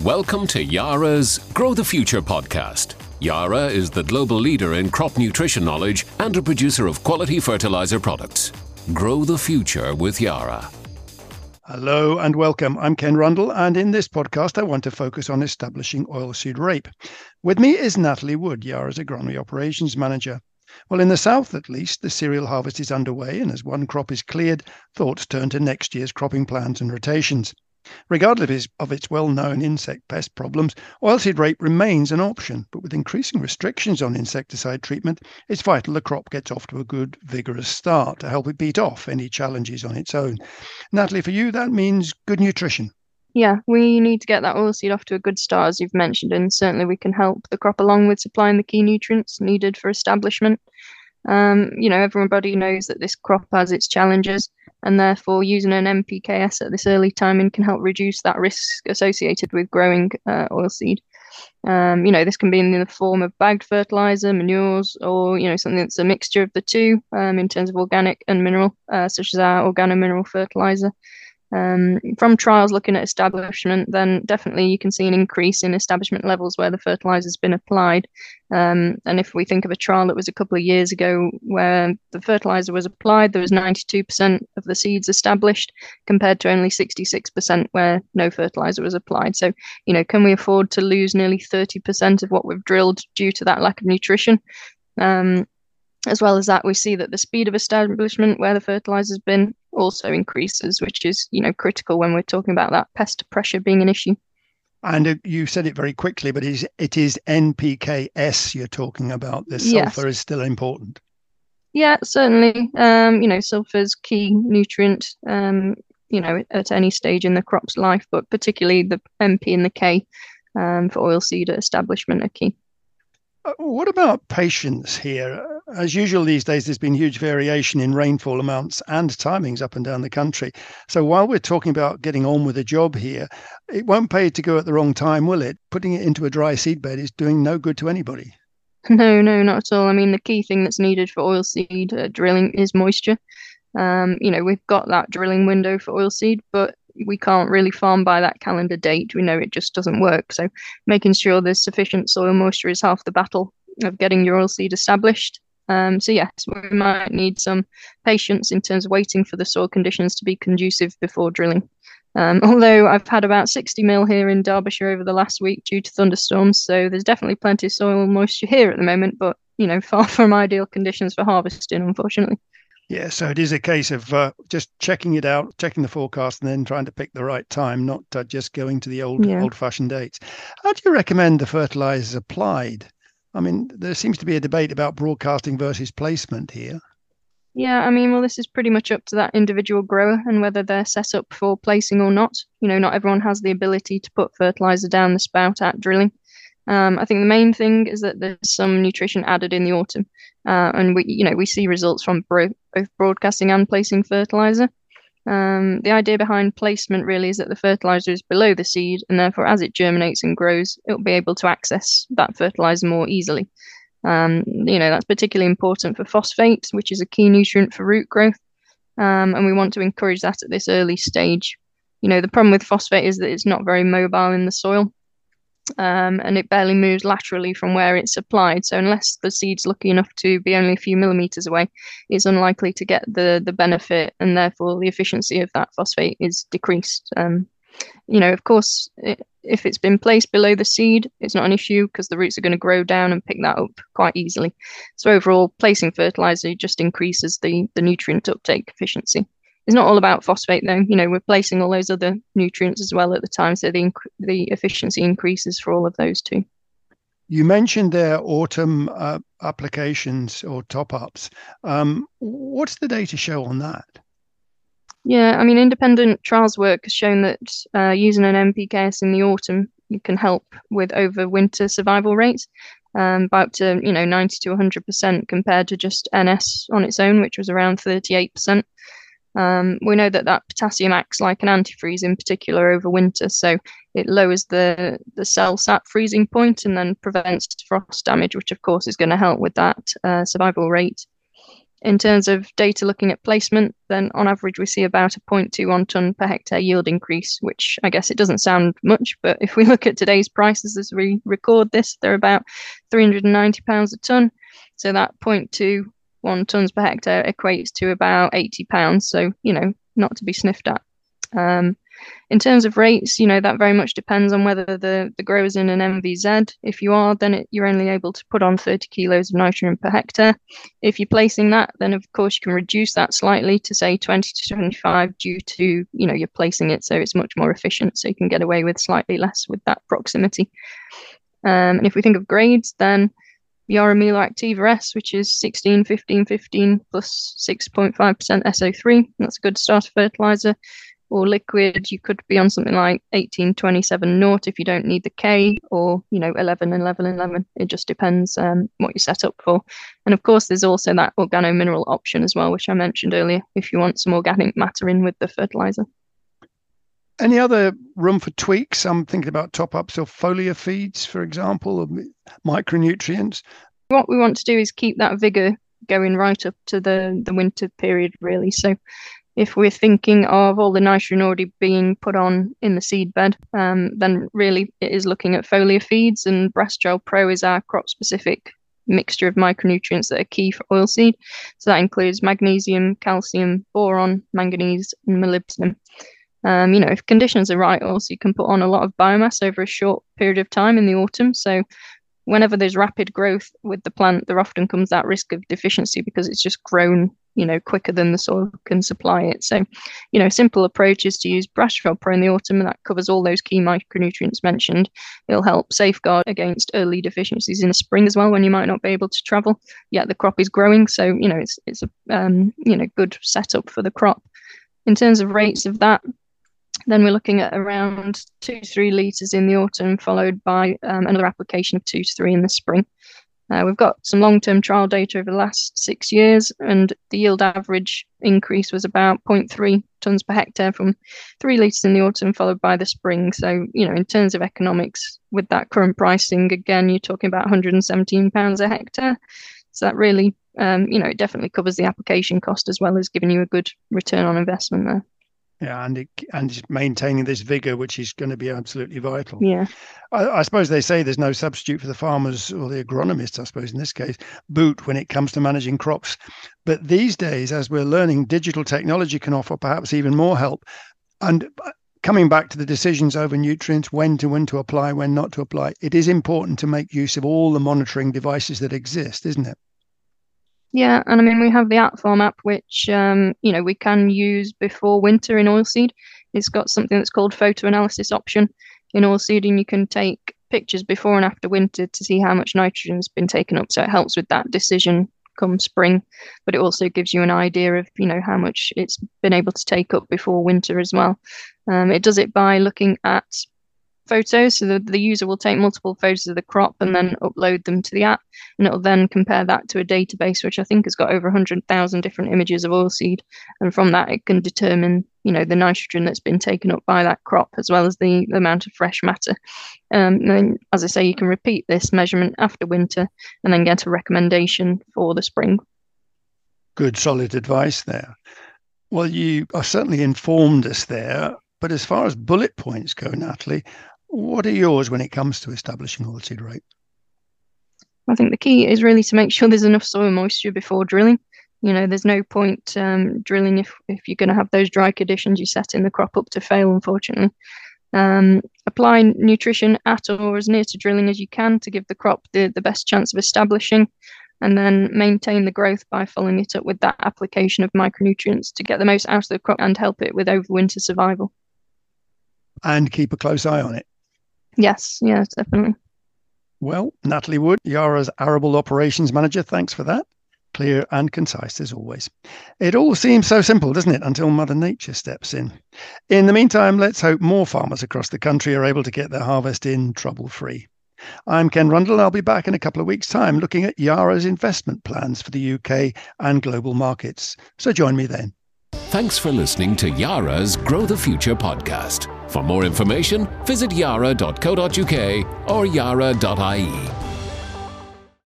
Welcome to Yara's Grow the Future podcast. Yara is the global leader in crop nutrition knowledge and a producer of quality fertilizer products. Grow the future with Yara. Hello and welcome. I'm Ken Rundle, and in this podcast, I want to focus on establishing oilseed rape. With me is Natalie Wood, Yara's agronomy operations manager. Well, in the south at least, the cereal harvest is underway, and as one crop is cleared, thoughts turn to next year's cropping plans and rotations. Regardless of its well known insect pest problems, oilseed rape remains an option, but with increasing restrictions on insecticide treatment, it's vital the crop gets off to a good, vigorous start to help it beat off any challenges on its own. Natalie, for you, that means good nutrition. Yeah, we need to get that oilseed off to a good start, as you've mentioned, and certainly we can help the crop along with supplying the key nutrients needed for establishment. Um, you know, everybody knows that this crop has its challenges, and therefore using an NPKS at this early timing can help reduce that risk associated with growing uh, oilseed. Um, you know, this can be in the form of bagged fertilizer, manures, or you know something that's a mixture of the two um, in terms of organic and mineral, uh, such as our organo-mineral fertilizer. Um, from trials looking at establishment, then definitely you can see an increase in establishment levels where the fertilizer has been applied. Um, and if we think of a trial that was a couple of years ago where the fertilizer was applied, there was 92% of the seeds established compared to only 66% where no fertilizer was applied. So, you know, can we afford to lose nearly 30% of what we've drilled due to that lack of nutrition? Um, as well as that, we see that the speed of establishment where the fertilizer has been also increases, which is you know critical when we're talking about that pest pressure being an issue. And uh, you said it very quickly, but it is, it is NPKS you're talking about. The sulfur yes. is still important. Yeah, certainly. Um, you know, sulfur is key nutrient. Um, you know, at any stage in the crop's life, but particularly the NP and the K um, for oilseed establishment are key. Uh, what about patience here? As usual these days, there's been huge variation in rainfall amounts and timings up and down the country. So while we're talking about getting on with a job here, it won't pay to go at the wrong time, will it? Putting it into a dry seedbed is doing no good to anybody. No, no, not at all. I mean, the key thing that's needed for oilseed uh, drilling is moisture. Um, you know, we've got that drilling window for oilseed, but we can't really farm by that calendar date. We know it just doesn't work. So making sure there's sufficient soil moisture is half the battle of getting your oilseed established. Um, so yes, we might need some patience in terms of waiting for the soil conditions to be conducive before drilling. Um, although I've had about 60 mil here in Derbyshire over the last week due to thunderstorms, so there's definitely plenty of soil moisture here at the moment, but you know, far from ideal conditions for harvesting, unfortunately. Yeah, so it is a case of uh, just checking it out, checking the forecast, and then trying to pick the right time, not uh, just going to the old yeah. old-fashioned dates. How do you recommend the fertilizers applied? I mean, there seems to be a debate about broadcasting versus placement here. Yeah, I mean, well, this is pretty much up to that individual grower and whether they're set up for placing or not. You know, not everyone has the ability to put fertilizer down the spout at drilling. Um, I think the main thing is that there's some nutrition added in the autumn, uh, and we, you know, we see results from bro- both broadcasting and placing fertilizer. Um, the idea behind placement really is that the fertilizer is below the seed, and therefore, as it germinates and grows, it'll be able to access that fertilizer more easily. Um, you know, that's particularly important for phosphate, which is a key nutrient for root growth, um, and we want to encourage that at this early stage. You know, the problem with phosphate is that it's not very mobile in the soil, um, and it barely moves laterally from where it's applied. So unless the seed's lucky enough to be only a few millimeters away, it's unlikely to get the the benefit, and therefore the efficiency of that phosphate is decreased. Um, you know, of course, it, if it's been placed below the seed, it's not an issue because the roots are going to grow down and pick that up quite easily. So overall, placing fertilizer just increases the the nutrient uptake efficiency it's not all about phosphate though. You know, we're placing all those other nutrients as well at the time, so the inc- the efficiency increases for all of those too. You mentioned their autumn uh, applications or top ups. Um, what's the data show on that? Yeah, I mean, independent trials work has shown that uh, using an NPKS in the autumn can help with over winter survival rates um, by up to you know 90 to 100 percent compared to just NS on its own, which was around 38 percent. Um, we know that that potassium acts like an antifreeze in particular over winter, so it lowers the, the cell sap freezing point and then prevents frost damage, which of course is going to help with that uh, survival rate. In terms of data looking at placement, then on average we see about a 0.21 tonne per hectare yield increase, which I guess it doesn't sound much, but if we look at today's prices as we record this, they're about 390 pounds a tonne. So that 0.21 tonnes per hectare equates to about 80 pounds. So you know, not to be sniffed at. Um, in terms of rates, you know, that very much depends on whether the, the grower's in an NVZ. If you are, then it, you're only able to put on 30 kilos of nitrogen per hectare. If you're placing that, then of course you can reduce that slightly to say 20 to 25 due to, you know, you're placing it so it's much more efficient. So you can get away with slightly less with that proximity. Um, and if we think of grades, then YaraMila Actyva S, which is 16, 15, 15 plus 6.5% SO3. That's a good starter fertilizer or liquid, you could be on something like 1827 naught if you don't need the K, or you know 11 and 11 and 11. It just depends um, what you set up for. And of course, there's also that organo mineral option as well, which I mentioned earlier. If you want some organic matter in with the fertilizer. Any other room for tweaks? I'm thinking about top ups of foliar feeds, for example, or micronutrients. What we want to do is keep that vigor going right up to the the winter period, really. So if we're thinking of all the nitrogen already being put on in the seed bed, um, then really it is looking at foliar feeds and Brassitrel Pro is our crop specific mixture of micronutrients that are key for oilseed. So that includes magnesium, calcium, boron, manganese, and molybdenum. Um, you know, if conditions are right, also you can put on a lot of biomass over a short period of time in the autumn. So whenever there's rapid growth with the plant, there often comes that risk of deficiency because it's just grown you know, quicker than the soil can supply it. So, you know, simple approach is to use Brassitrel Pro in the autumn, and that covers all those key micronutrients mentioned. It'll help safeguard against early deficiencies in the spring as well, when you might not be able to travel. Yet the crop is growing, so you know it's it's a um, you know good setup for the crop. In terms of rates of that, then we're looking at around two to three litres in the autumn, followed by um, another application of two to three in the spring. Uh, we've got some long-term trial data over the last six years, and the yield average increase was about 0.3 tons per hectare from three litres in the autumn, followed by the spring. So, you know, in terms of economics, with that current pricing, again, you're talking about 117 pounds a hectare. So that really, um, you know, it definitely covers the application cost as well as giving you a good return on investment there. Yeah, and it, and maintaining this vigor, which is going to be absolutely vital. Yeah, I, I, suppose they say there's no substitute for the farmers or the agronomists. I suppose in this case, boot when it comes to managing crops. But these days, as we're learning, digital technology can offer perhaps even more help. And uh, coming back to the decisions over nutrients, when to when to apply, when not to apply, it is important to make use of all the monitoring devices that exist, isn't it? Yeah, and I mean we have the Atfarm app, which um, you know we can use before winter in oilseed. It's got something that's called photo analysis option in oilseed, and you can take pictures before and after winter to see how much nitrogen's been taken up. So it helps with that decision come spring, but it also gives you an idea of you know how much it's been able to take up before winter as well. Um, it does it by looking at photos. So the, the user will take multiple photos of the crop and then upload them to the app. And it'll then compare that to a database, which I think has got over 100,000 different images of oilseed. And from that, it can determine, you know, the nitrogen that's been taken up by that crop, as well as the, the amount of fresh matter. Um, and then, as I say, you can repeat this measurement after winter and then get a recommendation for the spring. Good, solid advice there. Well, you are certainly informed us there. But as far as bullet points go, Natalie, what are yours when it comes to establishing oilseed rape? I think the key is really to make sure there's enough soil moisture before drilling. You know, there's no point um, drilling if, if you're going to have those dry conditions. You setting the crop up to fail, unfortunately. Um, apply nutrition at or as near to drilling as you can to give the crop the, the best chance of establishing, and then maintain the growth by following it up with that application of micronutrients to get the most out of the crop and help it with overwinter survival. And keep a close eye on it. Yes, yes, definitely. Well, Natalie Wood, Yara's Arable Operations Manager, thanks for that. Clear and concise as always. It all seems so simple, doesn't it, until Mother Nature steps in. In the meantime, let's hope more farmers across the country are able to get their harvest in trouble free. I'm Ken Rundle. I'll be back in a couple of weeks' time looking at Yara's investment plans for the UK and global markets. So join me then. Thanks for listening to Yara's Grow the Future podcast. For more information, visit yara.co.uk or yara.ie.